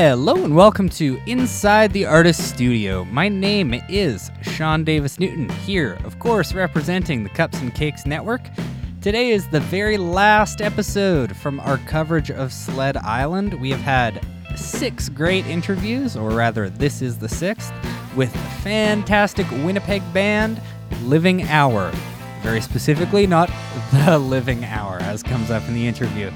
Hello and welcome to Inside the Artist Studio. My name is Sean Davis Newton, here, of course, representing the Cups and Cakes Network. Today is the very last episode from our coverage of Sled Island. We have had six great interviews, or rather, this is the sixth, with the fantastic Winnipeg band Living Hour. Very specifically, not the Living Hour, as comes up in the interview.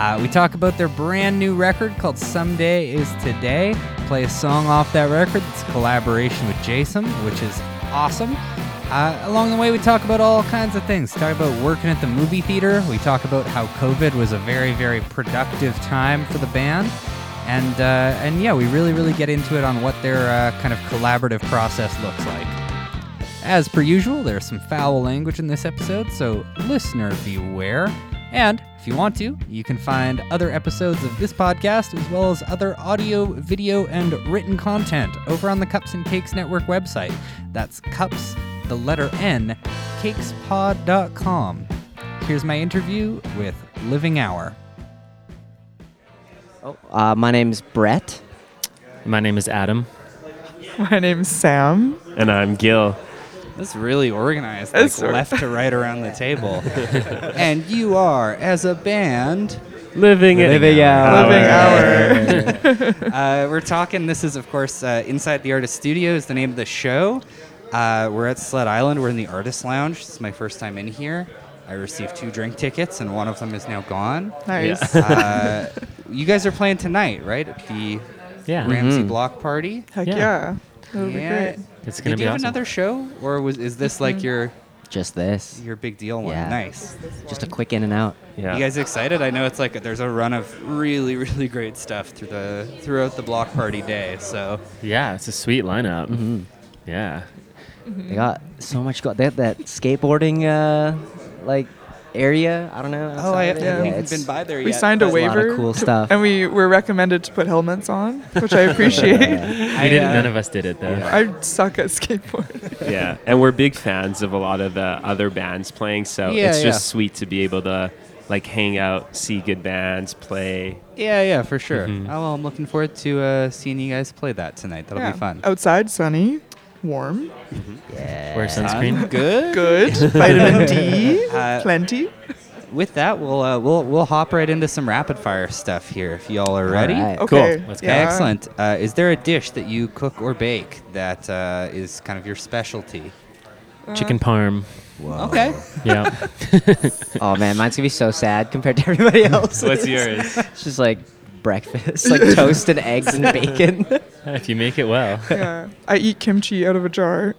Uh, we talk about their brand new record called Someday Is Today. Play a song off that record. It's a collaboration with Jason, which is awesome. Uh, along the way, we talk about all kinds of things. Talk about working at the movie theater. We talk about how COVID was a very, very productive time for the band. And, uh, and yeah, we really, really get into it on what their uh, kind of collaborative process looks like. As per usual, there's some foul language in this episode, so listener beware. And if you want to, you can find other episodes of this podcast as well as other audio, video, and written content over on the Cups and Cakes Network website. That's cups, the letter N, cakespod.com. Here's my interview with Living Hour. Oh, uh, my name's Brett. My name is Adam. My name's Sam. And I'm Gil. That's really organized, like That's left to right around the table. and you are, as a band, Living it. Living hour. Living uh, we're talking. This is, of course, uh, Inside the Artist Studio is the name of the show. Uh, we're at Sled Island. We're in the Artist Lounge. This is my first time in here. I received two drink tickets, and one of them is now gone. Nice. Uh, you guys are playing tonight, right? At the Yeah. Ramsey Mhm. Block Party. Heck Yeah. yeah. That would be Yeah. Great. It's Did gonna you be have awesome. another show, or was is this like your Just this. your big deal one? Yeah. Nice. Just a quick in and out. Yeah. You guys excited? I know it's like there's a run of really, really great stuff through the throughout the block party day. So Yeah, it's a sweet lineup. hmm Yeah. They got so much. Go- they have that skateboarding, uh, like area. I don't know. Oh, I outside. haven't haven't it's- been by there yet. We signed a but- There's a lot of waiver. cool stuff. And we were recommended to put helmets on, which I appreciate. Yeah. We didn't. none of us did it though. Yeah. I suck at skateboarding. yeah. And we're big fans of a lot of the other bands playing, so Yeah, it's yeah. just sweet to be able to like hang out, see good bands, play. Yeah, yeah, for sure. Mhm. Oh, well, I'm looking forward to uh, seeing you guys play that tonight. That'll Yeah. be fun. Outside, sunny, warm, Yeah. Wear sunscreen. Sounds good. good, vitamin D, Uh, plenty. With that, we'll uh, we'll we'll hop right into some rapid fire stuff here. If y'all are ready. right. Okay. Let's go. yeah. Excellent. Uh, is there a dish that you cook or bake that uh, is kind of your specialty? Chicken parm. Okay. Yeah. Oh man, mine's gonna be so sad compared to everybody else. What's yours? It's just like breakfast, like toast and eggs and bacon. if you make it well. Yeah. I eat kimchi out of a jar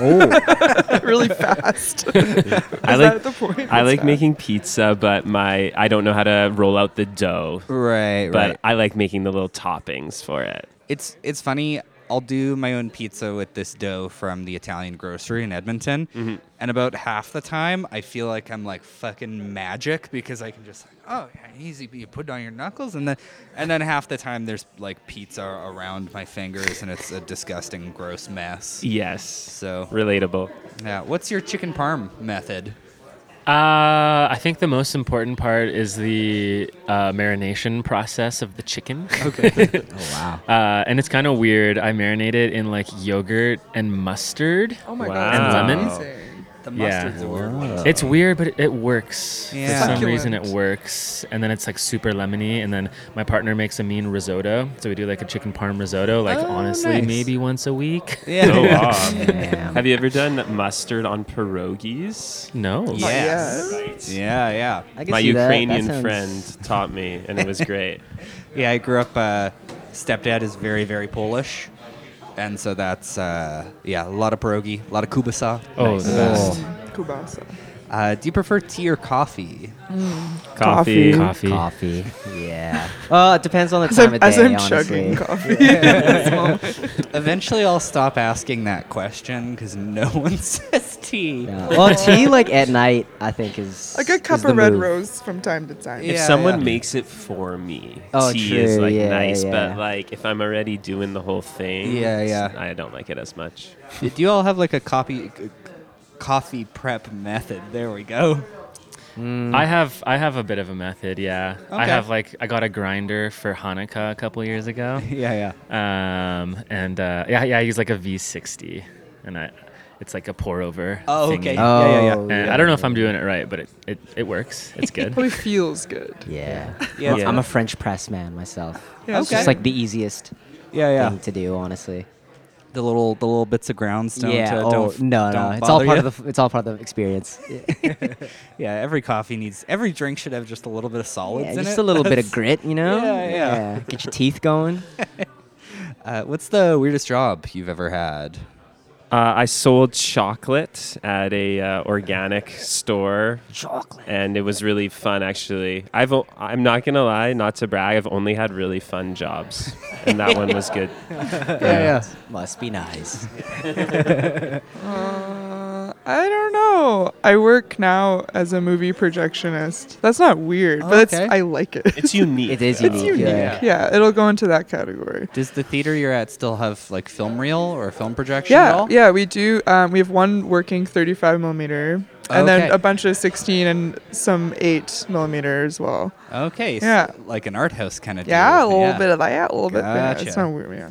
oh. really fast. I Is like that the point? I What's like that? making pizza, but my I don't know how to roll out the dough. Right. Right. But right. I like making the little toppings for it. It's it's funny. I'll do my own pizza with this dough from the Italian grocery in Edmonton, Mhm. And about half the time I feel like I'm like fucking magic because I can just like, oh yeah, easy you put it on your knuckles and then and then half the time there's like pizza around my fingers and it's a disgusting gross mess. Yes. So Relatable. yeah, what's your chicken parm method? Uh, I think the most important part is the uh, marination process of the chicken. Okay. Oh wow. Uh, and it's kind of weird. I marinate it in like yogurt and mustard. Oh my Wow. god. And that's lemon? Amazing. the Yeah. mustard's a weird one. It's weird, but it, it works. Yeah. For some reason, it works. And then it's like super lemony. And then my partner makes a mean risotto. So we do like a chicken parm risotto, like Oh, honestly, nice. maybe once a week. Yeah. Oh, wow. Damn. Have you ever done mustard on pierogies? No. Yes. Right. Yeah, yeah. I can My see that. That Ukrainian sounds- friend taught me, and it was great. Yeah, I grew up. Uh, stepdad is very, very Polish, and so that's uh, yeah, a lot of pierogi, a lot of kubasa. Oh, the best. Kubasa. Uh, do you prefer tea or coffee? Coffee. Coffee. Coffee. Yeah. Well, it depends on the As time I'm, of day. as I'm honestly. chugging coffee. at. Eventually, I'll stop asking that question because no one says tea. Yeah. Well, tea like at night, I think is Like a is cup the of red move. rose from time to time. If Yeah, someone yeah. makes it for me, Oh, tea is true, like yeah, nice, yeah. but like if I'm already doing the whole thing, Yeah, it's- yeah. I don't like it as much. Do you all have like a coffee coffee prep method? There we go. Mm. I have I have a bit of a method, yeah. I have like I got a grinder for Hanukkah a couple years ago. yeah, yeah. Um, and uh, yeah, yeah, I use like a V60, and I, it's like a pour over. Oh, thingy. okay. Yeah, yeah, yeah. Oh, And I don't know if I'm doing it right, but it, it, it works. It's good. Probably feels good. Yeah. Yeah. Yeah. I'm a French press man myself. Yeah, It's just like the easiest Yeah, yeah. thing to do, honestly. The little the little bits of grounds don't. yeah. oh don't no, no. don't It's all part you? of the. It's all part of the experience. Yeah, every coffee needs every drink should have just a little bit of solids Yeah, just it. a little bit of grit, you know. Yeah, yeah. Get your teeth going. Uh, what's the weirdest job you've ever had? Uh, I sold chocolate at a uh, organic store, Chocolate. and it was really fun. Actually, I've o- I'm not gonna lie, not to brag, I've only had really fun jobs, and that one was good. Yeah, yeah. Must be nice. Uh, I don't know. I work now as a movie projectionist. That's not weird, but it's Okay. I like it. It's unique. It is though. unique. Yeah. yeah, it'll go into that category. Does the theater you're at still have like film reel or film projection at Yeah, all? yeah, we do. Um, we have one working 35 millimeter, and Okay. then a bunch of 16 and some 8 millimeter as well. Okay. so Yeah. like an art house kind of. Yeah, a little Yeah. bit of that, a little bit. Yeah, it's Gotcha. not weird, yeah.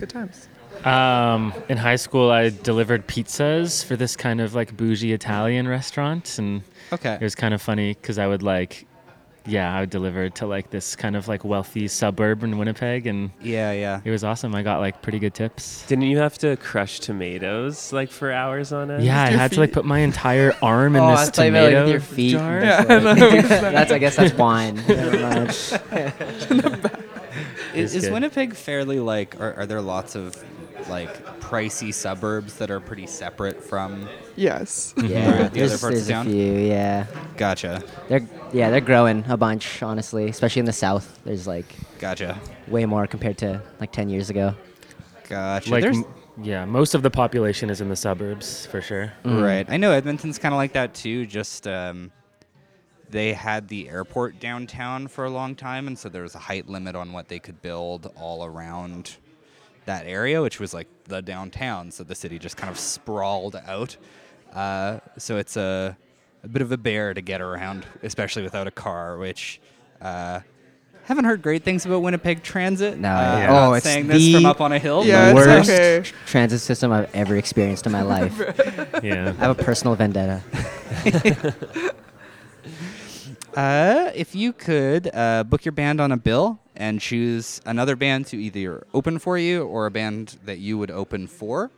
Good times. Um, in high school, I delivered pizzas for this kind of like bougie Italian restaurant, and Okay. it was kind of funny because I would like, yeah, I would deliver to like this kind of like wealthy suburb in Winnipeg, and Yeah, yeah. it was awesome. I got like pretty good tips. Didn't you have to crush tomatoes like for hours on end? Yeah, I your had to like put my entire arm in oh, I this thought you meant, tomato like, with your feet. jar. Yeah, I know. that's. I guess that's wine. Never mind. Is, It's is good. Winnipeg fairly like? Are, are there lots of like pricey suburbs that are pretty separate from? Yes. Yeah, The other there's, parts of there's a town? few. Yeah, Gotcha. they're yeah they're growing a bunch. Honestly, especially in the south. There's like Gotcha. way more compared to like 10 years ago. Gotcha. Like, There's- m- yeah, most of the population is in the suburbs for sure. Right. I know Edmonton's kind of like that too. Just um, they had the airport downtown for a long time, and so there was a height limit on what they could build all around that area, which was like the downtown. So the city just kind of sprawled out. Uh, so it's a, a bit of a bear to get around, especially without a car, which. Uh, haven't heard great things about Winnipeg Transit. No. Uh, Yeah. I'm not Oh, it's saying this from up on a hill. Yeah, the it's worst okay. transit system I've ever experienced in my life. Yeah. I have a personal vendetta. Uh, if you could uh, book your band on a bill and choose another band to either open for you or a band that you would open for,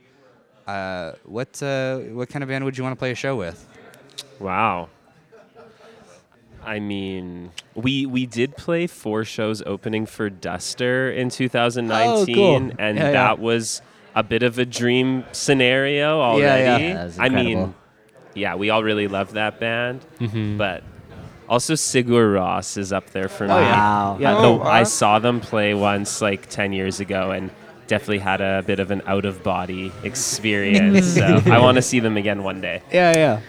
uh, what uh, what kind of band would you want to play a show with? Wow. I mean, we we did play four shows opening for Duster in 2019, cool. and Yeah, yeah. that was a bit of a dream scenario yeah. already. Yeah, that was I mean, yeah, we all really love that band, Mhm. but also Sigur Rós is up there for oh, me. Wow. Yeah. Oh, though wow. I saw them play once like 10 years ago and definitely had a bit of an out of body experience. so I want to see them again one day. Yeah, yeah.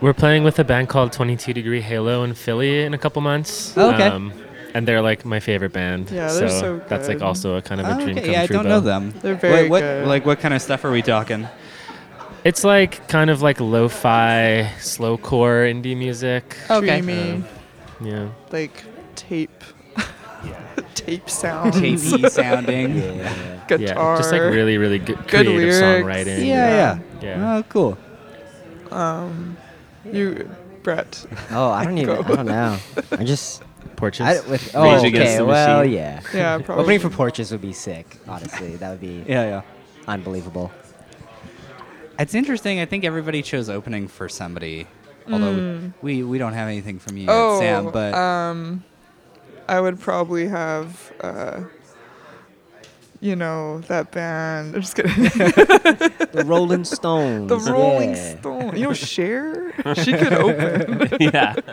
We're playing with a band called 22 Degree Halo in Philly in a couple months. Oh, okay. Um, and they're like my favorite band. Yeah, they're so that's like good. also a kind of a Oh, dream okay. come Yeah, I true. don't know bill. them. They're very what, what, good. Like, what kind of stuff are we talking? It's like kind of like lo-fi, slowcore indie music. Okay. Dreamy, Yeah. like tape. tape sound. Tapey sounding. Yeah. Guitar. Yeah. Just like really, really good, Good creative lyrics. songwriting. Yeah, yeah. Yeah. Oh, cool. Um, you, Brett. Oh, I don't even. I don't know. I just. Porches. I, with, oh, Rage Against okay. the Well, Machine. yeah. Yeah, probably. Opening for Porches would be sick. Honestly, that would be Yeah, yeah. unbelievable. It's interesting. I think everybody chose opening for somebody. Although we, we don't have anything from you, yet, oh, Sam. But um, I would probably have, uh, you know, that band. I'm just kidding. The Rolling Stones. the Rolling yeah. Stone. You know, Cher. She could open. yeah.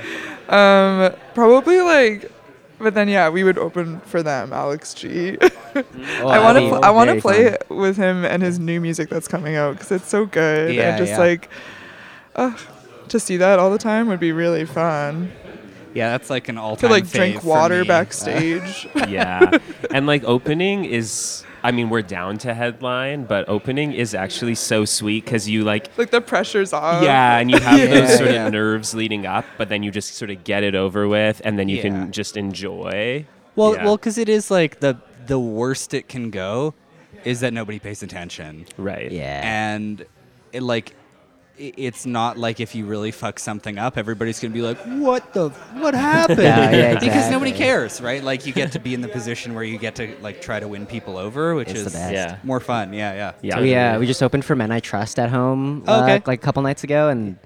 Um, probably like, but then yeah, we would open for them, Alex G. Oh, I want to be I want to play fun. with him and his new music that's coming out because it's so good Yeah, and just yeah. like, uh, to see that all the time would be really fun. yeah, that's like an all To time like drink water Uh, backstage. yeah and like opening is I mean, we're down to headline, but opening is actually so sweet because you like Like the pressure's off. yeah, and you have Yeah. those sort Yeah. of nerves leading up, but then you just sort of get it over with, and then you Yeah. can just enjoy. Well, Yeah. well, because it is like the the worst it can go is that nobody pays attention, right. Yeah. and it like i- it's not like if you really fuck something up, everybody's gonna be like, "What the? What happened?" Yeah, yeah, because nobody cares, right? Like you get to be in the position where you get to like try to win people over, which It's the is best. Yeah. more fun. Yeah, yeah, Yeah. So we uh, we just opened for Men I Trust at home Oh, uh, like a couple nights ago, and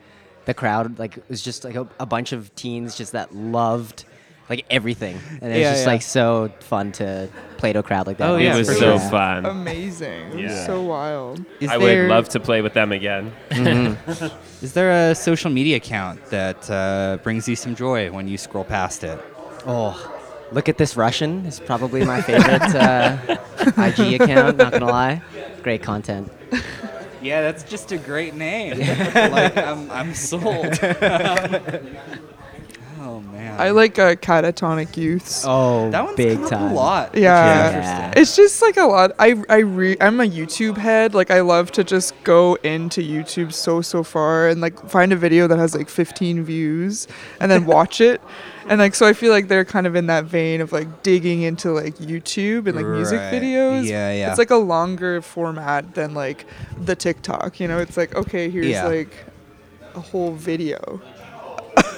the crowd like was just like a, a bunch of teens just that loved like everything, and it was Yeah, just yeah. like so fun to play to a crowd like that. Oh, yeah, It was for so sure. fun. Amazing. It was Yeah. so wild. Is I there- would love to play with them again. Is there a social media account that uh, brings you some joy when you scroll past it? Oh, look at this Russian is probably my favorite uh, IG account. Not gonna lie, great content. Yeah, that's just a great name. like I'm, I'm sold. man, I like uh, catatonic youths. Oh, that one's big come up time. a lot. which is Yeah. It's just like a lot. I I re- I'm a YouTube head. Like I love to just go into YouTube so so far and like find a video that has like 15 views and then watch it. And like so I feel like they're kind of in that vein of like digging into like YouTube and like music Right. videos. Yeah, yeah. It's like a longer format than like the TikTok, you know? It's like okay, here's Yeah. like a whole video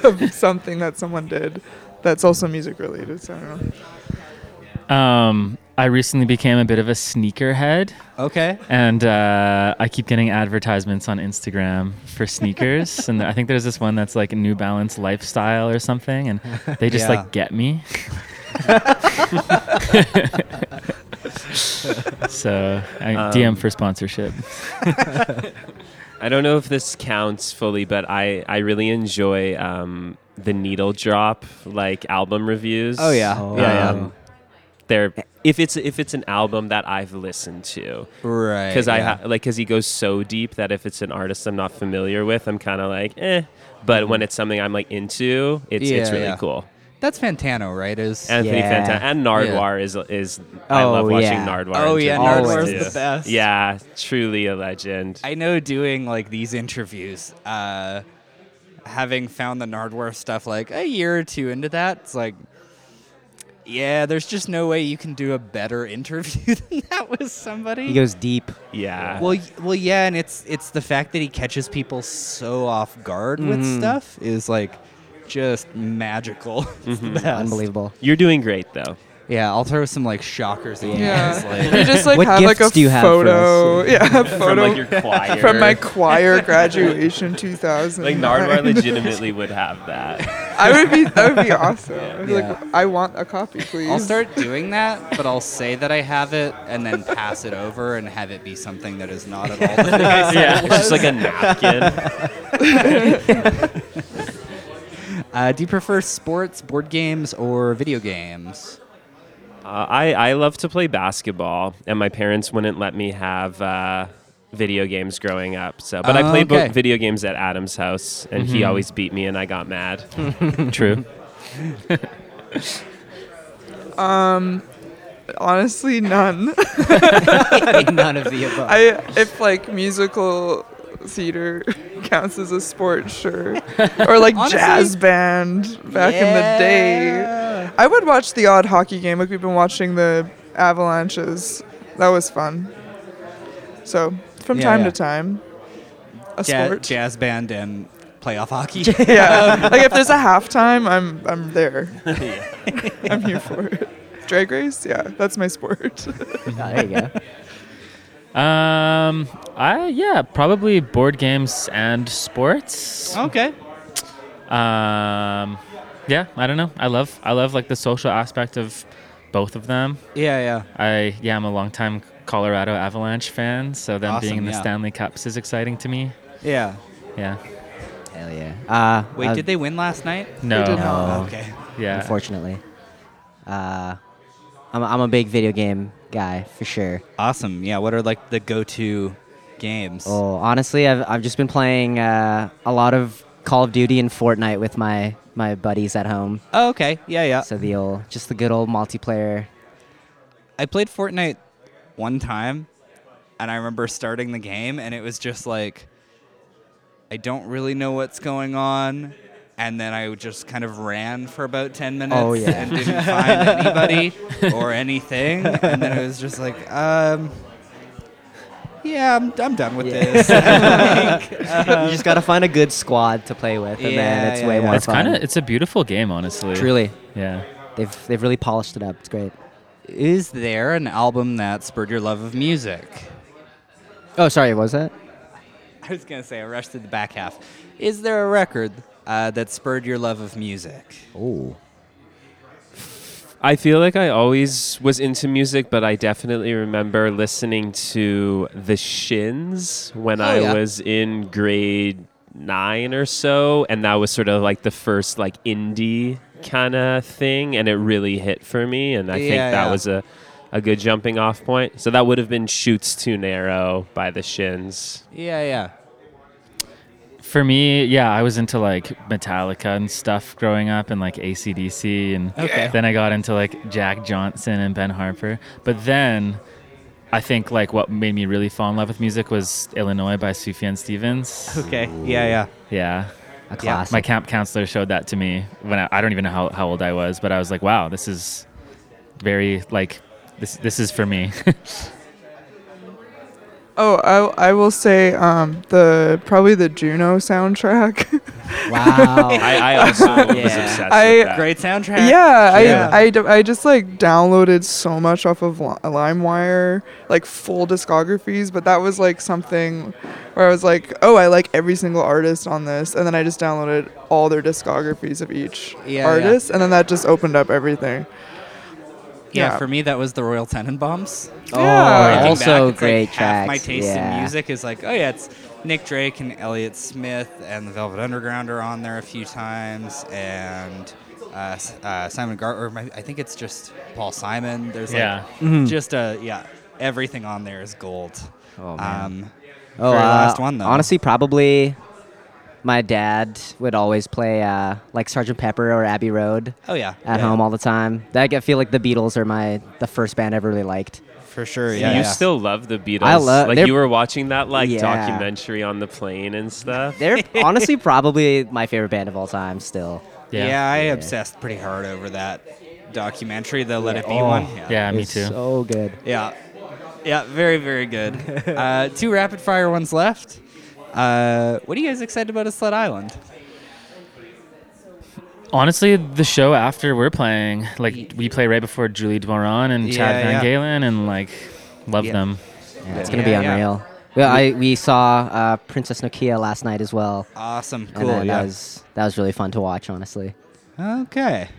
of something that someone did that's also music related. So I don't know. Um, I recently became a bit of a sneakerhead, Okay. and uh, I keep getting advertisements on Instagram for sneakers. and I think there's this one that's like New Balance lifestyle or something, and they just Yeah. like get me. so I Um, DM for sponsorship. I don't know if this counts fully, but I, I really enjoy um, the needle drop like album reviews. Oh, yeah. Oh. Yeah, yeah. Um, they're if it's if it's an album that I've listened to Right. because I yeah. ha- like because he goes so deep that if it's an artist I'm not familiar with, I'm kind of like eh. But when it's something I'm like into, it's it's Mm-hmm. Really yeah. cool. That's Fantano, right? Is Anthony Yeah. Fantano and Nardwuar is is I Oh, love watching yeah. Nardwuar. Oh, yeah, interviews, Nardwuar's the best. Yeah, truly a legend. I know doing like these interviews, uh, having found the Nardwuar stuff like a year or two into that, it's like, yeah, there's just no way you can do a better interview than that with somebody. He goes deep. yeah. well, well, yeah, and it's it's the fact that he catches people so off guard with Mhm. stuff is like just magical. Mm-hmm. It's the best. Unbelievable. You're doing great though. Yeah, I'll throw some like shockers. in Yeah. there. It's You like, just like What have like a gifts do you have for photo. us? Yeah, a From photo like your choir. from my choir graduation 2000. Like Nardwuar legitimately would have that. I would be that would be awesome. I'd be Yeah. Like I want a copy, please. I'll start doing that, but I'll say that I have it and then pass it over and have it be something that is not at all the thing I said Yeah. It's just like a napkin. Uh, do you prefer sports, board games, or video games? Uh, I I love to play basketball, and my parents wouldn't let me have uh, video games growing up. So, but I Oh, played okay. bo- video games at Adam's house, and he always beat me, and I got mad. True. um, Honestly, none. None of the above. I if like musical theater counts as a sport, sure. Or like Honestly- jazz band back in the day. I would watch the odd hockey game. Like we've been watching the Avalanches. That was fun. So from Yeah, time yeah. to time, a Ja- sport. jazz band and playoff hockey. yeah. like if there's a halftime, I'm I'm there. I'm here for it. Drag race, yeah, that's my sport. Oh, there you go. Um, I yeah, probably board games and sports. okay. Um, yeah, I don't know. I love I love like the social aspect of both of them. Yeah, yeah. I yeah, I'm a longtime Colorado Avalanche fan, so them being in the yeah. Stanley Cups is exciting to me. Yeah. Yeah. Hell yeah. Uh, Wait, uh, did they win last night? No. did No. not. Okay. Yeah. Unfortunately. Uh, I'm, I'm a big video game guy for sure. Awesome. Yeah. What are like the go-to games? Oh, honestly, I've I've just been playing uh, a lot of Call of Duty and Fortnite with my my buddies at home. Oh, okay. Yeah, yeah. So the old, just the good old multiplayer. I played Fortnite one time, and I remember starting the game, and it was just like, I don't really know what's going on. And then I just kind of ran for about 10 minutes Oh, yeah. and didn't find anybody or anything. And then I was just like, um, yeah, I'm, I'm done with this. you just gotta find a good squad to play with, and Yeah, then it's yeah, way yeah. more It's fun. kind of it's a beautiful game, honestly. Truly, Yeah. they've they've really polished it up. It's great. Is there an album that spurred your love of music? Oh, sorry, what was that? I was gonna say I rushed to the back half. Is there a record uh, that spurred your love of music? Oh, I feel like I always was into music, but I definitely remember listening to The Shins when Oh, I yeah. was in grade nine or so, and that was sort of like the first like indie kind of thing, and it really hit for me, and I think that yeah. was a a good jumping off point. So that would have been "Chutes Too Narrow" by The Shins. Yeah, yeah. For me, yeah, I was into like Metallica and stuff growing up and like ACDC. And Okay. then I got into like Jack Johnson and Ben Harper. But then I think like what made me really fall in love with music was Illinois by Sufjan Stevens. Okay. Yeah, yeah. Yeah. a classic. My camp counselor showed that to me when I, I don't even know how, how old I was, but I was like, wow, this is very like, this, this is for me. Oh, I, I will say um, the probably the Juno soundtrack. wow. I, I also was Yeah. obsessed I- with that. Great soundtrack. yeah, Yeah. I, I, d- I just like downloaded so much off of Li- LimeWire, like full discographies, but that was like something where I was like, oh, I like every single artist on this, and then I just downloaded all their discographies of each Yeah, yeah. artist, and then that just opened up everything. Yeah, Yeah. for me that was the Royal Tenenbaums. Oh, Yeah. Looking also back, it's great like half tracks. my taste yeah. in music is like, oh yeah, it's Nick Drake and Elliott Smith and the Velvet Underground are on there a few times, and uh, S- uh, Simon Gar, or my, I think it's just Paul Simon. There's like Yeah. just a yeah, everything on there is gold. Oh, man. Um, Oh, very uh, last one though. Honestly, probably my dad would always play uh, like Sergeant Pepper or Abbey Road oh yeah, at yeah, home all the time. That I feel like the Beatles are my the first band I ever really liked. for sure. So Yeah, you yeah. still love the Beatles. I love- like you were watching that like Yeah. documentary on the plane and stuff. They're honestly probably my favorite band of all time. Still, yeah, I Yeah. obsessed pretty hard over that documentary, the Let It Be Oh. one. Yeah, me too. So good. Yeah. Yeah, very, very good. uh, two rapid fire ones left. Uh, what are you guys excited about at Sled Island? Honestly, the show after we're playing, like we play right before Julie Doiron and Chad Yeah, Van yeah. Galen, and like love Yeah. them. Yeah, it's gonna Yeah, be yeah. unreal. Well, I we saw uh, Princess Nokia last night as well. Awesome. and Cool. that, yeah. that was that was really fun to watch. Honestly, okay.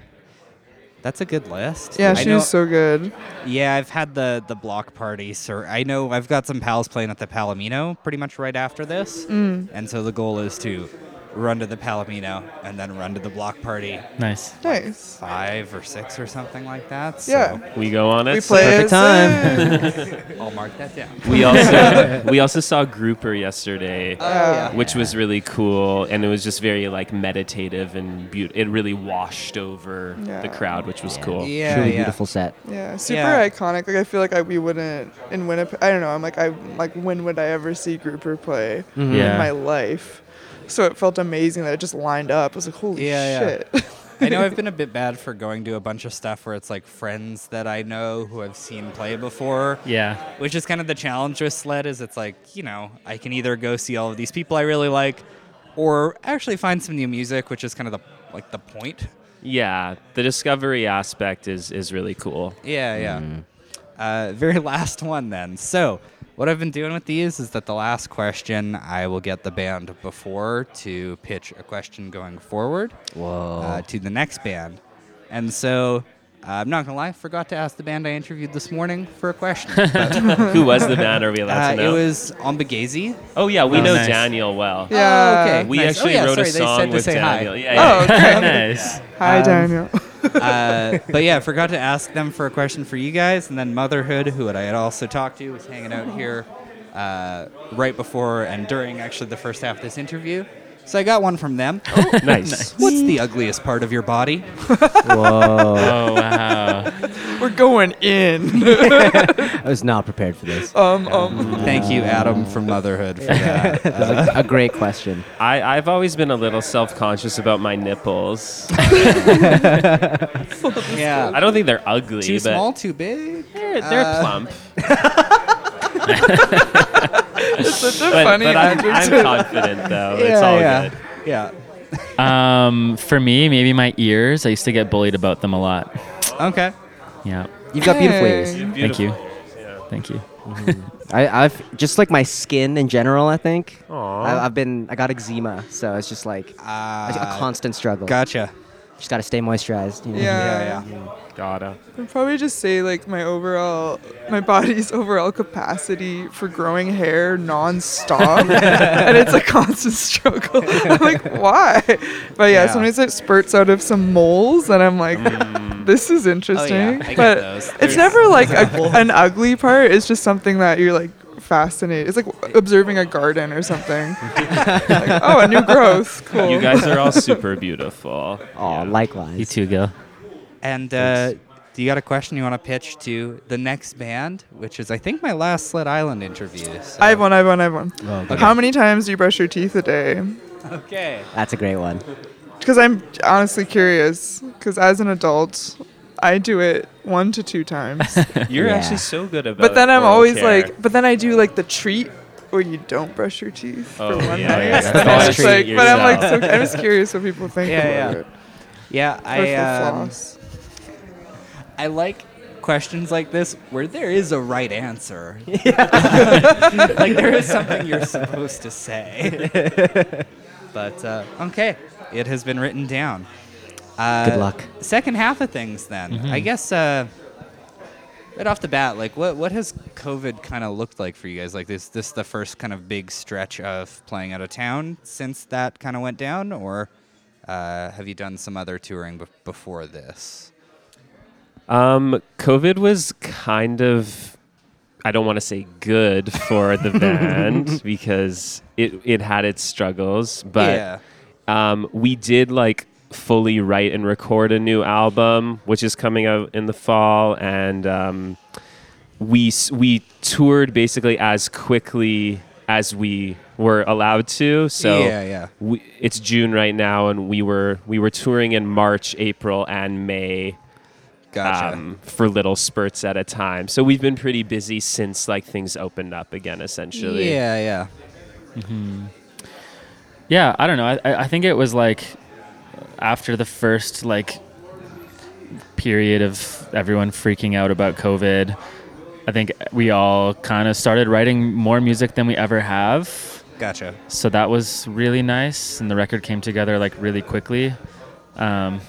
That's a good list. Yeah, I she know- so good. Yeah, I've had the the block party, so I know I've got some pals playing at the Palomino pretty much right after this, Mm. and so the goal is to run to the Palomino and then run to the block party Nice. Nice. five or six or something like that. So Yeah. we go on it. We play perfect it. time. I'll mark that down. We also we also saw Grouper yesterday, Oh, yeah. which was really cool, and it was just very like meditative and beautiful. It really washed over Yeah. the crowd, which was cool. Yeah, truly yeah. beautiful set. Yeah, super Yeah. iconic. Like I feel like I, we wouldn't in Winnipeg. I don't know. I'm like I like when would I ever see Grouper play Mm-hmm. Yeah. in my life? So it felt amazing that it just lined up. I was like, holy Yeah, yeah. shit. I know I've been a bit bad for going to a bunch of stuff where it's like friends that I know who I've seen play before. Yeah. Which is kind of the challenge with sled is it's like, you know, I can either go see all of these people I really like or actually find some new music, which is kind of the like the point. Yeah, the discovery aspect is is really cool. Yeah, yeah. Uh, very last one then. So, what I've been doing with these is that the last question I will get the band before to pitch a question going forward. Whoa. uh, to the next band. And so, uh, I'm not gonna lie, forgot to ask the band I interviewed this morning for a question. Who was the band? Are we allowed uh, to know? it know? was Ombiigizi. oh yeah, we Oh, know nice. Daniel well. Yeah. Oh, okay. We nice. actually oh, yeah, wrote sorry, a they song said to with say Daniel. Hi. Yeah, yeah. Oh, okay. nice. Hi, Um, Daniel. Uh, but yeah, I forgot to ask them for a question for you guys, and then Motherhood, who I had also talked to, was hanging out here uh, right before and during actually the first half of this interview. So I got one from them. nice. What's the ugliest part of your body? Whoa. Oh wow. We're going in. I was not prepared for this. um, um. Thank you, Adam from Motherhood, for that. That's a, a great question. I, I've always been a little self conscious about my nipples. yeah. I don't think they're ugly, Too but small, too big. they're, they're Uh, plump. It's such a But, funny but I'm. I'm confident though. it's all yeah. good. Yeah. Um, for me, maybe my ears. I used to get bullied about them a lot. Okay. Yeah. You've got beautiful ears. Hey. Thank Beautiful. you. Yeah. Thank you. I, I've just like my skin in general. I think Aw. I, I've been I got eczema, so it's just like Uh, a constant struggle. Gotcha. Just got to stay moisturized. You know? Yeah. Yeah, Gotta. I'd probably just say like my overall, my body's overall capacity for growing hair non-stop, and it's a constant struggle. I'm like, why? But yeah, Yeah. sometimes it spurts out of some moles, and I'm like, mm. this is interesting. Oh, I get but those. it's never like a, an ugly part. It's just something that you're like fascinated. It's like observing a garden or something. like, oh, a new growth. Cool. You guys are all super beautiful. Oh, Yeah. likewise. You too, Gil. And uh, do you got a question you want to pitch to the next band, which is I think my last Sled Island interview. so- I have one. I have one. I have one. okay. How many times do you brush your teeth a day? Okay. That's a great one. Because I'm honestly curious. Because as an adult, I do it one to two times. You're Yeah. actually so good about it. but then I'm always care. like, but then I do like the treat where you don't brush your teeth Oh, for one yeah, night. yeah, that's the best just treat like, but I'm like, so. I'm just curious what people think Yeah, about yeah. it. Yeah, I for um. I like questions like this where there is a right answer. Yeah. like there is something you're supposed to say. but uh, okay, it has been written down. Uh, Good luck. Second half of things, then. I guess uh, right off the bat, like what what has COVID kind of looked like for you guys? Like this this the first kind of big stretch of playing out of town since that kind of went down, or uh, have you done some other touring bef- before this? Um, COVID was kind of, I don't want to say good for the band because it it had its struggles, but yeah. um, we did like fully write and record a new album, which is coming out in the fall, and um, we we toured basically as quickly as we were allowed to. So yeah, yeah. we, it's June right now, and we were we were touring in March, April, and May Gotcha. um, for little spurts at a time. So we've been pretty busy since like things opened up again, essentially. Yeah, yeah. Hmm. Yeah, I don't know. I, I I think it was like after the first like period of everyone freaking out about COVID. I think we all kind of started writing more music than we ever have. Gotcha. So that was really nice, and the record came together like really quickly. Um,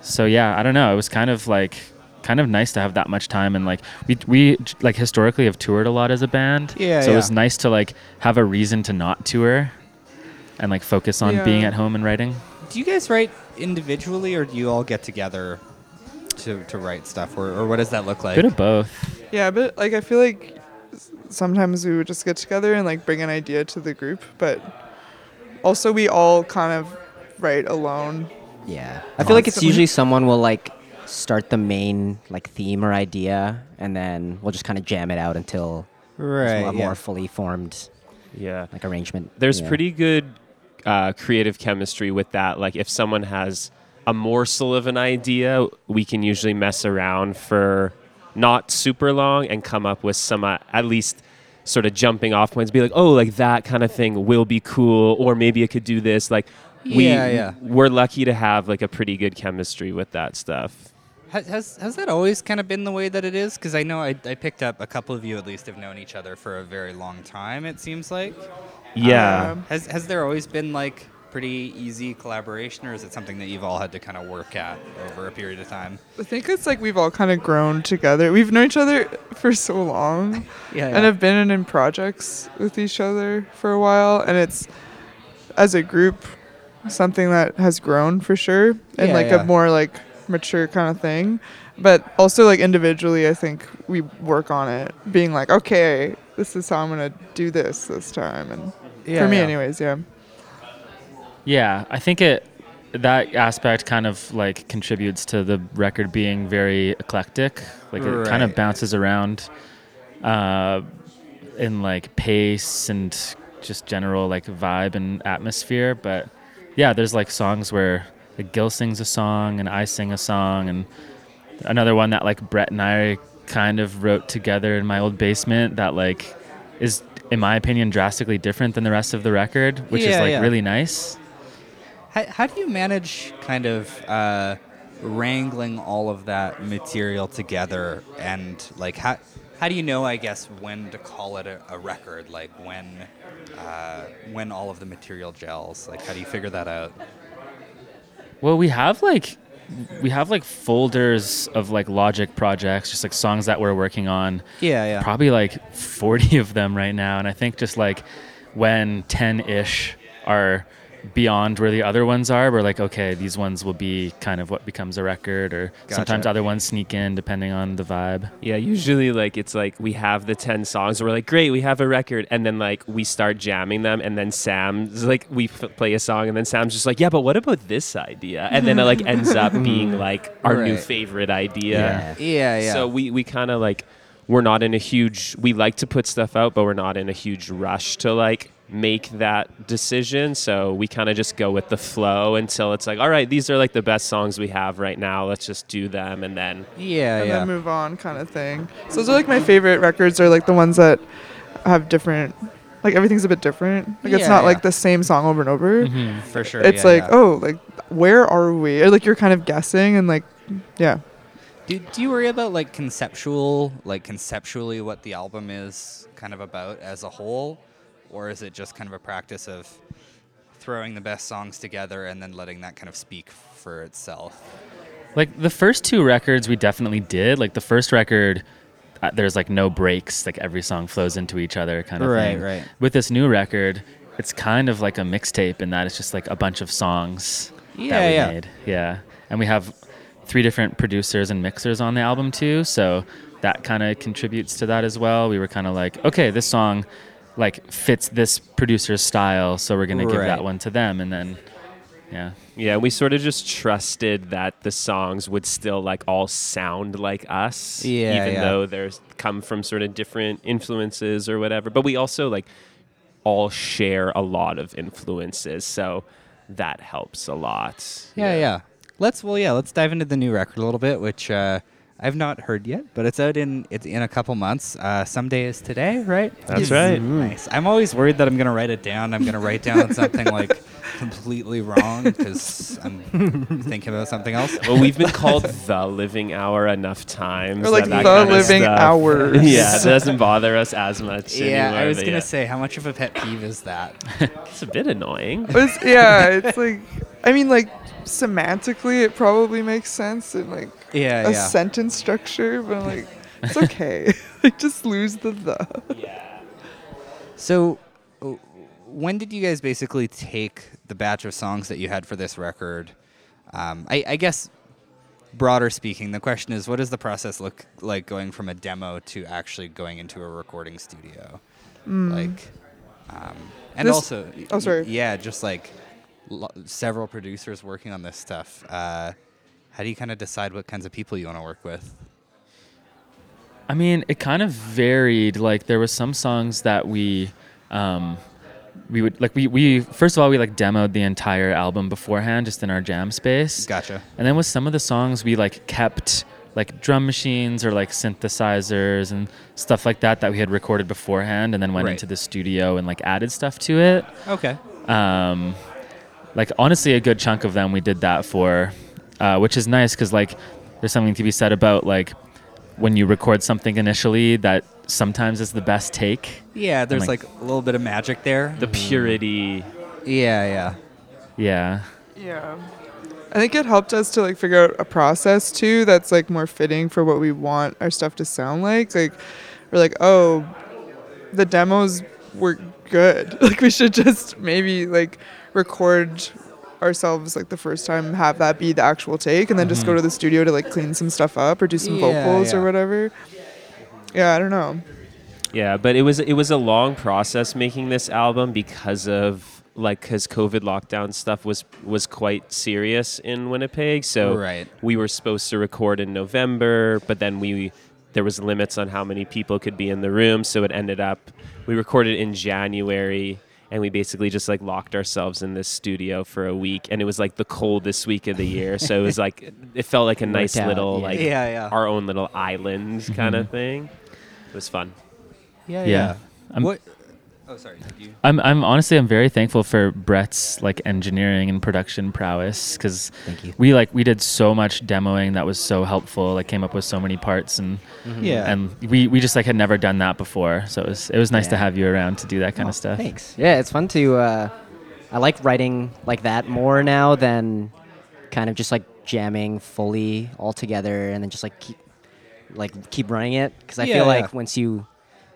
so yeah, I don't know. It was kind of like kind of nice to have that much time, and like we we like historically have toured a lot as a band. Yeah, So it was nice to like have a reason to not tour, and like focus on being at home and writing. Do you guys write individually, or do you all get together to, to write stuff, or, or what does that look like? Bit of both. Yeah, but like I feel like s- sometimes we would just get together and like bring an idea to the group, but also we all kind of write alone. Yeah. I feel like it's Constantly. usually someone will like start the main like theme or idea, and then we'll just kind of jam it out until right. it's a yeah. more fully formed Yeah. like arrangement. There's Yeah. pretty good uh, creative chemistry with that. Like if someone has a morsel of an idea, we can usually mess around for not super long and come up with some uh, at least sort of jumping off points. Be like, oh, like that kind of thing will be cool, or maybe it could do this. Like we Yeah, yeah. we're lucky to have like a pretty good chemistry with that stuff. Has, has has that always kind of been the way that it is? Because I know I, I picked up a couple of you at least have known each other for a very long time. It seems like. Yeah. Um, Has has there always been like pretty easy collaboration, or is it something that you've all had to kind of work at over a period of time? I think it's like we've all kind of grown together. We've known each other for so long. Yeah. and have been in projects with each other for a while and it's as a group something that has grown for sure and Yeah, like yeah. a more like mature kind of thing. But also like individually i think we work on it being like okay this is how i'm gonna do this this time. And for me anyways yeah. Yeah, I think it that aspect kind of like contributes to the record being very eclectic. Like it kind of bounces around uh, in like pace and just general like vibe and atmosphere. But yeah, there's like songs where like Gil sings a song and I sing a song, and another one that like Brett and I kind of wrote together in my old basement that like is in my opinion drastically different than the rest of the record, which is like yeah. really nice. How, how do you manage kind of uh, wrangling all of that material together and like how how do you know I guess when to call it a, a record like when uh, when all of the material gels like how do you figure that out? Well, we have like we have like folders of like Logic projects, just like songs that we're working on. Yeah, yeah. Probably like 40 of them right now, and I think just like when 10-ish are beyond where the other ones are, we're like, okay, these ones will be kind of what becomes a record, or sometimes other ones sneak in depending on the vibe. Yeah, usually like it's like we have the 10 songs, we're like, great, we have a record. And then like we start jamming them. And then Sam's like, we f- play a song. And then Sam's just like, yeah, but what about this idea? And then it like ends up being like our new favorite idea. Yeah. Yeah, yeah. So we, we kind of like, we're not in a huge, we like to put stuff out, but we're not in a huge rush to like make that decision. So we kind of just go with the flow until it's like, all right, these are like the best songs we have right now. Let's just do them. And then yeah, and yeah. then move on kind of thing. So those are like my favorite records are like the ones that have different like everything's a bit different. Like it's not yeah. like the same song over and over. Mm-hmm, for sure. It's yeah, like, yeah. oh, like where are we? Or like you're kind of guessing and like yeah. Do, do you worry about like conceptual, like conceptually what the album is kind of about as a whole, or is it just kind of a practice of throwing the best songs together and then letting that kind of speak for itself? Like the first two records, we definitely did. Like the first record, uh, there's like no breaks. Like every song flows into each other, kind of Right, thing. right. With this new record, it's kind of like a mixtape in that it's just like a bunch of songs Yeah, that we yeah. made. Yeah, and we have three different producers and mixers on the album too, so that kind of contributes to that as well. We were kind of like, okay, this song like fits this producer's style, so we're gonna give Right. that one to them, and then yeah. Yeah, we sort of just trusted that the songs would still like all sound like us, Yeah, even yeah. though there's come from sort of different influences or whatever. But we also like all share a lot of influences, so that helps a lot. Yeah, yeah. Let's well, yeah. Let's dive into the new record a little bit, which uh, I've not heard yet, but it's out in it's in a couple months. Uh, someday is today, right? That's right. Nice. I'm always worried that I'm gonna write it down. I'm gonna write down something like completely wrong because I'm thinking about something else. Well, we've been called the living hour enough times. Or like that that the kind of living stuff- hours. yeah, it doesn't bother us as much. Yeah, anymore, I was gonna yeah. say, how much of a pet peeve is that? it's a bit annoying. It's, yeah, it's like I mean like semantically it probably makes sense and like Yeah, a yeah. sentence structure, but I'm like it's okay. like just lose the the. Yeah. So, uh, when did you guys basically take the batch of songs that you had for this record? Um, I, I guess, broader speaking, the question is, what does the process look like going from a demo to actually going into a recording studio? Like, um, and This- also, oh, sorry. yeah, just like lo- several producers working on this stuff. Uh, how do you kind of decide what kinds of people you want to work with? I mean, it kind of varied. Like there was some songs that we um we would like we, we first of all we like demoed the entire album beforehand just in our jam space. Gotcha. And then with some of the songs we like kept like drum machines or like synthesizers and stuff like that that we had recorded beforehand and then went Right. into the studio and like added stuff to it. Okay. Um, like honestly, a good chunk of them we did that for, uh, which is nice because like there's something to be said about like when you record something initially that sometimes is the best take. Yeah, there's like- like a little bit of magic there. The purity. Yeah, yeah. Yeah. Yeah. I think it helped us to like figure out a process too that's like more fitting for what we want our stuff to sound like. Like we're like, oh, the demos were good. Like we should just maybe like record ourselves like the first time, have that be the actual take, and then just go to the studio to like clean some stuff up or do some Yeah, vocals yeah. or whatever. Yeah, I don't know. Yeah, but it was it was a long process making this album because of like because COVID lockdown stuff was was quite serious in Winnipeg. So Right. we were supposed to record in November, but then we there was limits on how many people could be in the room, so it ended up we recorded in January and we basically just like locked ourselves in this studio for a week and it was like the coldest week of the year so it was like it felt like a nice out, little yeah. like Yeah, yeah. our own little island kind of mm-hmm. thing it was fun Yeah, Yeah. I'm- what? Oh, sorry. Did you? I'm, I'm honestly I'm very thankful for Brett's like engineering and production prowess because we like we did so much demoing that was so helpful like came up with so many parts and Yeah. and we, we just like had never done that before so it was it was nice to have you around to do that kind Oh, of stuff Thanks. Yeah, it's fun to. Uh, I like writing like that more now than kind of just like jamming fully all together and then just like keep like keep running it because I Yeah, feel like yeah. once you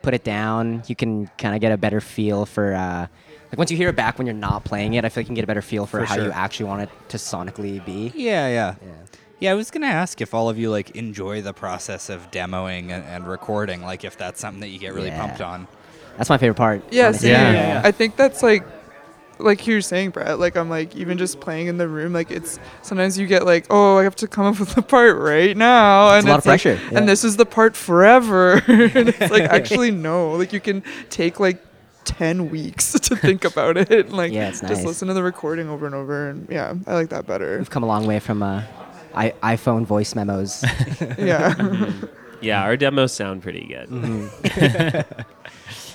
put it down, you can kind of get a better feel for. Uh, like once you hear it back when you're not playing it, I feel like you can get a better feel for, For how sure. you actually want it to sonically be. Yeah, yeah. Yeah. Yeah, I was gonna ask if all of you like enjoy the process of demoing and, and recording, like if that's something that you get really Yeah. pumped on. That's my favorite part. Yeah, Yeah. Yeah, yeah. I think that's like like you're saying, Brett, like I'm like even just playing in the room, like it's sometimes you get like, oh, I have to come up with the part right now, It's and a lot of like- pressure, yeah. and this is the part forever. and it's like actually no, like you can take like ten weeks to think about it, and like Yeah, it's just nice. listen to the recording over and over, and yeah, I like that better. We've come a long way from uh, I- iPhone voice memos. yeah, yeah our demos sound pretty good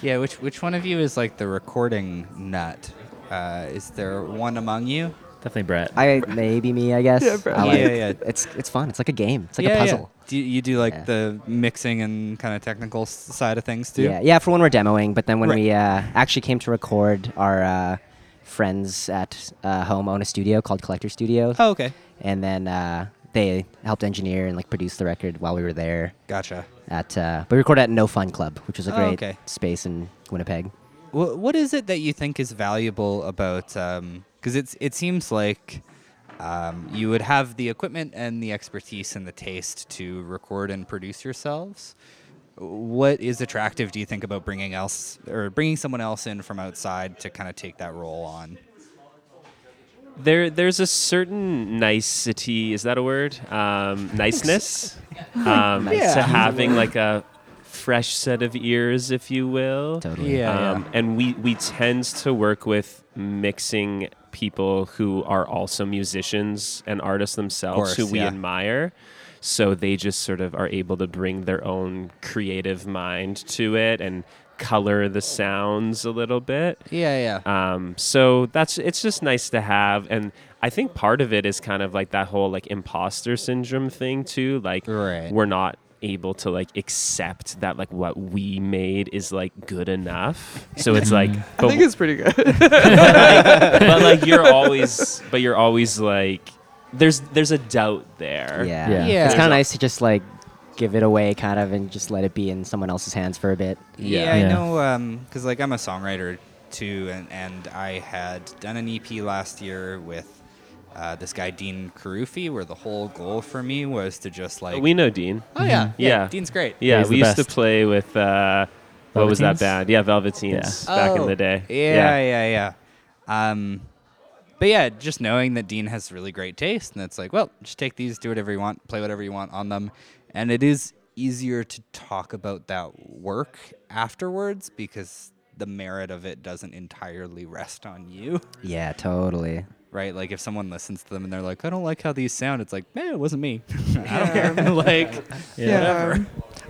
Yeah, which which one of you is like the recording nut? Uh, is there one among you? definitely Brett I maybe me, I guess. Yeah, Brett. I like, Yeah, yeah. It's it's fun. It's like a game. It's like yeah, a yeah. puzzle. Do you, you do like Yeah. the mixing and kind of technical s- side of things too? Yeah, yeah. For when we're demoing, but then when Right. we uh, actually came to record, our uh, friends at uh, home own a studio called Collector Studio, Oh, okay. and then uh, they helped engineer and like produce the record while we were there. Gotcha. At uh, we recorded at No Fun Club, which was a Oh, great okay. space in Winnipeg. What what is it that you think is valuable about? Because it's it seems like um, you would have the equipment and the expertise and the taste to record and produce yourselves. What is attractive? Do you think about bringing else or bringing someone else in from outside to kind of take that role on? there there's a certain nicety is that a word um, niceness um, Yeah. to having like a fresh set of ears if you will Totally. Yeah. um, and we we tend to work with mixing people who are also musicians and artists themselves Course, who we yeah. admire so they just sort of are able to bring their own creative mind to it and color the sounds a little bit Yeah, yeah. um, so that's it's just nice to have, and I think part of it is kind of like that whole like imposter syndrome thing too. Like Right. we're not able to like accept that like what we made is like good enough. So it's like, I think it's pretty good. but like you're always, but you're always like, there's there's a doubt there. Yeah. Yeah. Yeah. It's kind of nice to just like give it away, kind of, and just let it be in someone else's hands for a bit. Yeah, Yeah. I know um because like I'm a songwriter too, and, and I had done an EP last year with uh, this guy Dean Carufi, where the whole goal for me was to just like we know Dean. oh yeah, Yeah. Dean's great. Yeah, he's we the used to play with uh, what was that Velveteens? band? Yeah, Velveteens back in Oh, the day. Yeah, yeah, yeah. Um, but yeah, just knowing that Dean has really great taste, and it's like, well, just take these, do whatever you want, play whatever you want on them, and it is easier to talk about that work afterwards because the merit of it doesn't entirely rest on you. Yeah, totally. Right? Like if someone listens to them and they're like, I don't like how these sound, it's like, man, it wasn't me. I don't care. like, yeah.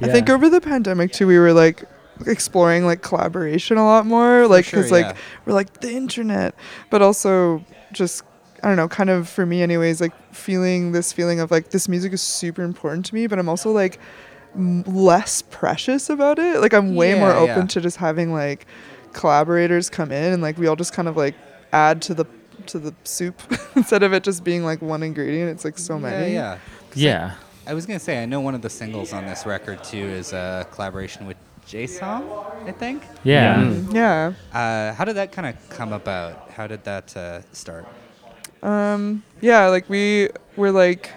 I Yeah. think over the pandemic too, we were like exploring like collaboration a lot more, like sure, because like yeah. we're like the internet, but also just I don't know, kind of for me anyways, like feeling this feeling of like this music is super important to me, but I'm also like m- less precious about it. Like I'm way more open yeah. to just having like collaborators come in and like we all just kind of like add to the to the soup instead of it just being like one ingredient. It's like so many. Yeah, yeah. yeah I was gonna say, I know one of the singles on this record too is a collaboration with Jay Som, I think. yeah Mm. Yeah. Uh, how did that kind of come about? How did that uh, start? Um, yeah, like we were like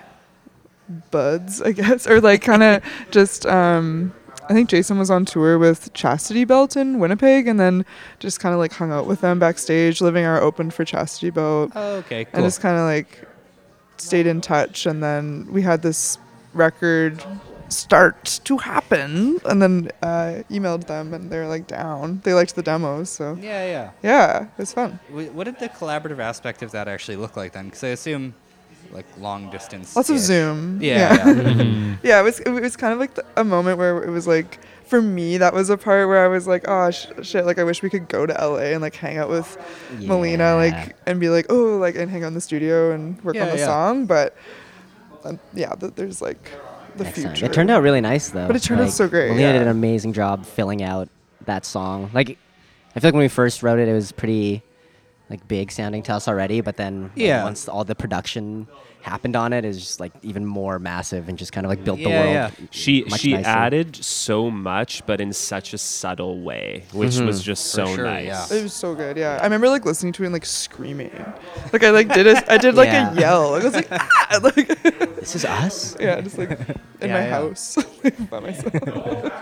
buds, I guess, or like kind of just um, I think Jay Som was on tour with Chastity Belt in Winnipeg, and then just kind of like hung out with them backstage. Living Hour opened for Chastity Belt, Oh, okay, cool. and just kind of like stayed in touch. And then we had this record start to happen, and then uh, emailed them, and they're like down. They liked the demos, so yeah, yeah. yeah, it was fun. What did the collaborative aspect of that actually look like then? Because I assume, like long distance. Lots of Zoom. Yeah, yeah. yeah, it was it was kind of like the, a moment where it was like for me that was a part where I was like, oh sh- shit, like I wish we could go to LA and like hang out with Melina, like and be like, oh, like and hang out in the studio and work on the yeah. song, but um, yeah, th- there's like the Excellent. future. It turned out really nice though. But it turned out so great, Melina did an amazing job filling out that song. Like, I feel like when we first wrote it, it was pretty like big sounding to us already. But then like, Yeah. once all the production happened on it, is just like even more massive and just kind of like built the Yeah, world. yeah. She much she nicer. added so much, but in such a subtle way, which Mm-hmm. was just For so sure, nice. yeah. It was so good, yeah. I remember like listening to it and like screaming, like I like did a, I did like Yeah. a yell. I was like, ah! like This is us. yeah, just like in Yeah, my yeah. house by myself.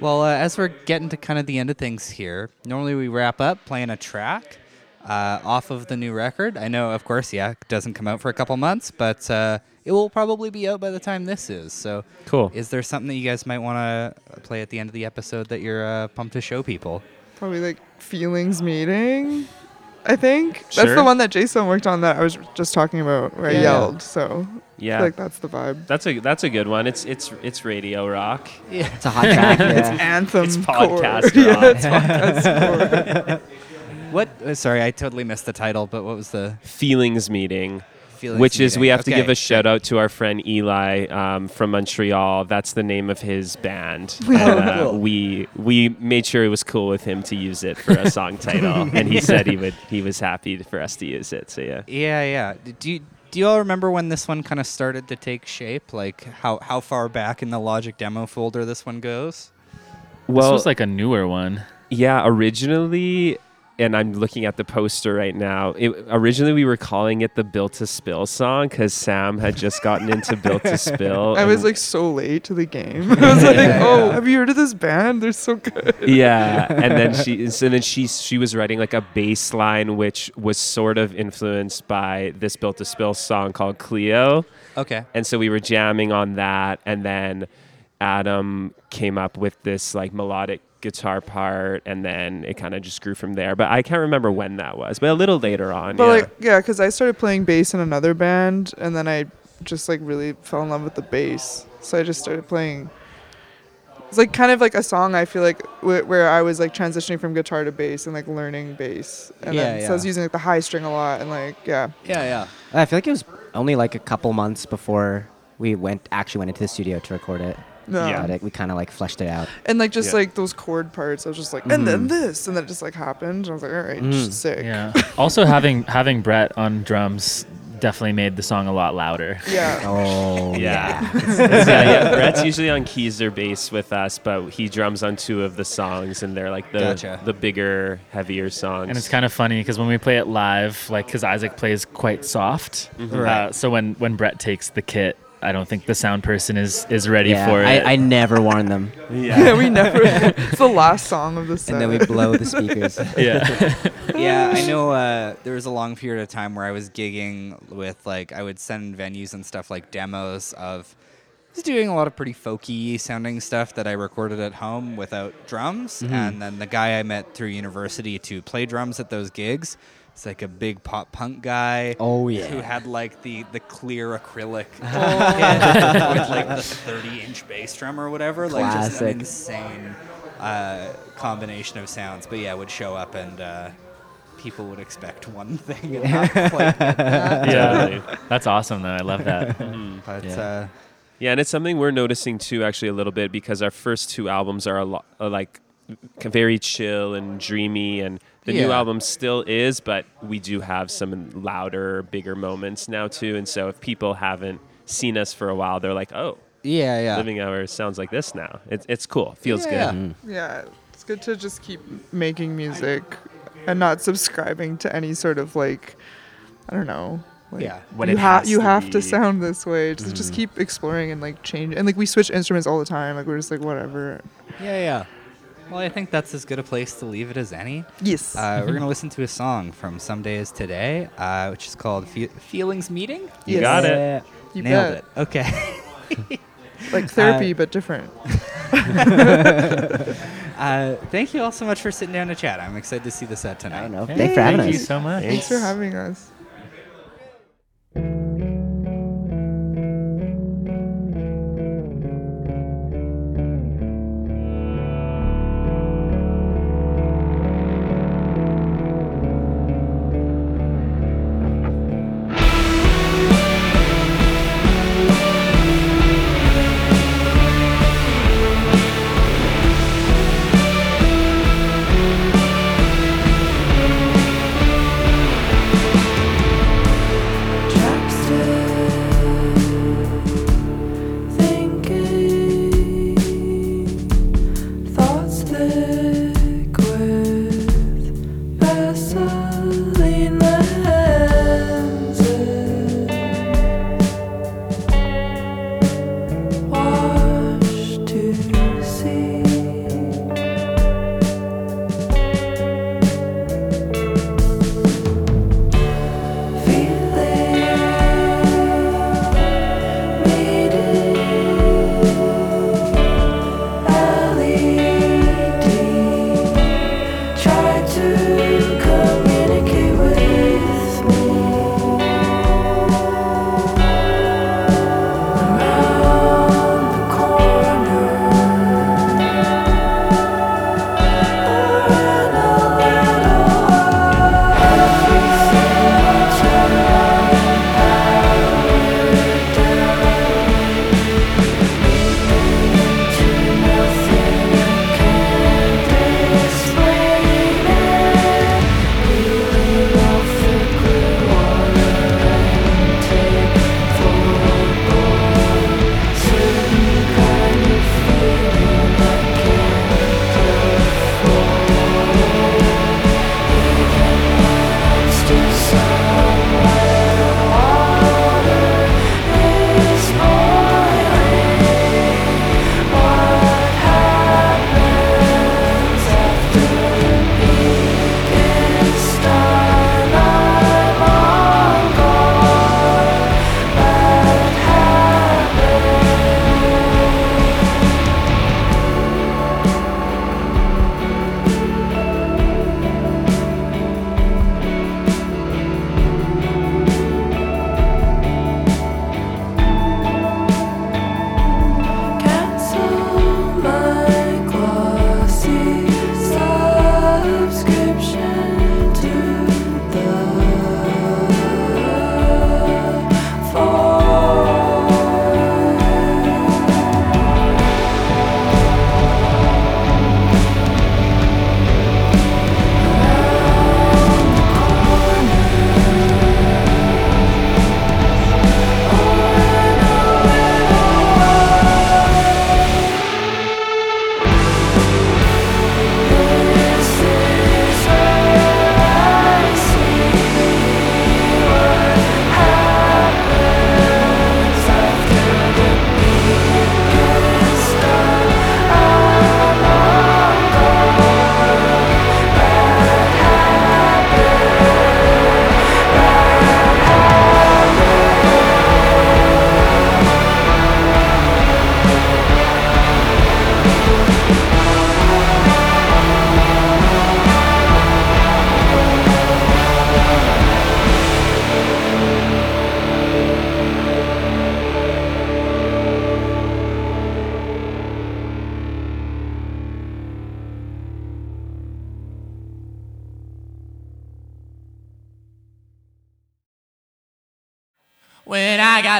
Well, uh, as we're getting to kind of the end of things here, normally we wrap up playing a track uh, off of the new record. I know, of course, yeah, it doesn't come out for a couple months, but uh, it will probably be out by the time this is. So, Cool. is there something that you guys might want to play at the end of the episode that you're uh, pumped to show people? Probably like feelings meeting. I think that's the one that Jay Som worked on that I was just talking about where Yeah, I yelled. So I Yeah. feel like that's the vibe. That's a that's a good one. It's it's it's radio rock. Yeah, It's a hot track. yeah. Anthem. It's core. podcast yeah, it's podcast core. What? Uh, sorry, I totally missed the title, but what was the Feelings meeting. feelings? Which is, we meeting? have to give a shout out to our friend Eli um, from Montreal. That's the name of his band. Oh, And, uh, cool. We we made sure it was cool with him to use it for a song title, and he said he would he was happy for us to use it. So yeah. Yeah, yeah. Do you, do you all remember when this one kind of started to take shape? Like how, how far back in the Logic demo folder this one goes? Well, this was like a newer one. Yeah, originally, and I'm looking at the poster right now. It, originally, we were calling it the "Built to Spill" song because Sam had just gotten into "Built to Spill." I was like so late to the game. I was like, Yeah, oh, have you heard of this band? They're so good. yeah, and then she, so then she, she was writing like a bass line, which was sort of influenced by this "Built to Spill" song called Cleo. Okay. and so we were jamming on that and then adam came up with this like melodic guitar part and then it kind of just grew from there but i can't remember when that was but a little later on But yeah. like, yeah, because I started playing bass in another band, and then I just like really fell in love with the bass. So I just started playing. It's like kind of like a song. I feel like wh- where I was like transitioning from guitar to bass and like learning bass, and Yeah, then so I was using like the high string a lot, and like yeah, Yeah, yeah. I feel like it was only like a couple months before we went actually went into the studio to record it. No. Yeah. It, we kind of like fleshed it out. and like just Yeah. like those chord parts. I was just like, and then this, and then it just like happened. And I was like, all right, Mm. sick. Yeah. also having having Brett on drums definitely made the song a lot louder. Yeah. Oh yeah. yeah, yeah. Brett's usually on keys or bass with us, but he drums on two of the songs, and they're like the Gotcha. the bigger, heavier songs. And it's kind of funny because when we play it live, like because Isaac plays quite soft, Mm-hmm. Right. uh, so when when Brett takes the kit, I don't think the sound person is is ready Yeah, for I, it. I never warn them, Yeah, we never. it's the last song of the set. and then we blow the speakers. yeah. yeah, I know uh, there was a long period of time where I was gigging with like I would send venues and stuff like demos of I was doing a lot of pretty folky sounding stuff that I recorded at home without drums, and then the guy I met through university to play drums at those gigs. It's like a big pop punk guy. Oh, yeah. Who had like the the clear acrylic kit with like the 30 inch bass drum or whatever. Like just an insane uh, combination of sounds. But yeah, would show up and uh, people would expect one thing and not quite get that. yeah. That's awesome though. I love that. But Yeah. uh, Yeah, and it's something we're noticing too, actually, a little bit because our first two albums are a lot like very chill and dreamy, and the new album still is, but we do have some louder, bigger moments now too. And so, if people haven't seen us for a while, they're like, "Oh, yeah, yeah. Living Hour sounds like this now." It's it's cool, feels Yeah. good. Yeah, it's good to just keep making music and not subscribing to any sort of like, I don't know. Like, Yeah. What you it have has you to have to sound this way. Just just mm-hmm. keep exploring and like change. And like we switch instruments all the time. Like we're just like whatever. Yeah, yeah. Well, I think that's as good a place to leave it as any. Yes. Uh, we're going to listen to a song from Someday Is Today, uh, which is called Fe- Feelings Meeting. You Yes. got it. you Nailed bet. it. Okay. Like therapy, Uh, but different. uh, thank you all so much for sitting down to chat. I'm excited to see the set I tonight. don't know. Hey, Thanks for having thank us. you so much. Thanks for having us. Thoughts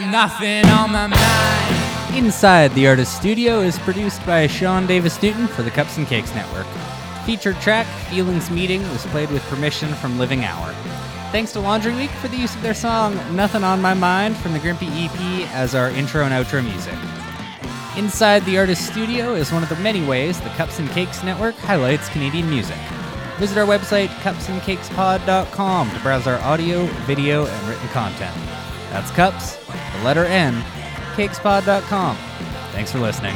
got nothing on my mind. Inside the Artist Studio is produced by Sean Davis Newton for the Cups and Cakes Network. Featured track, Feelings Meeting, was played with permission from Living Hour. Thanks to Laundry Week for the use of their song Nothing on My Mind from the Grimpy EP as our intro and outro music. Inside the Artist Studio is one of the many ways the Cups and Cakes Network highlights Canadian music. Visit our website, cupsandcakespod.com, to browse our audio, video, and written content. That's cups, the letter N, cakespod.com. Thanks for listening.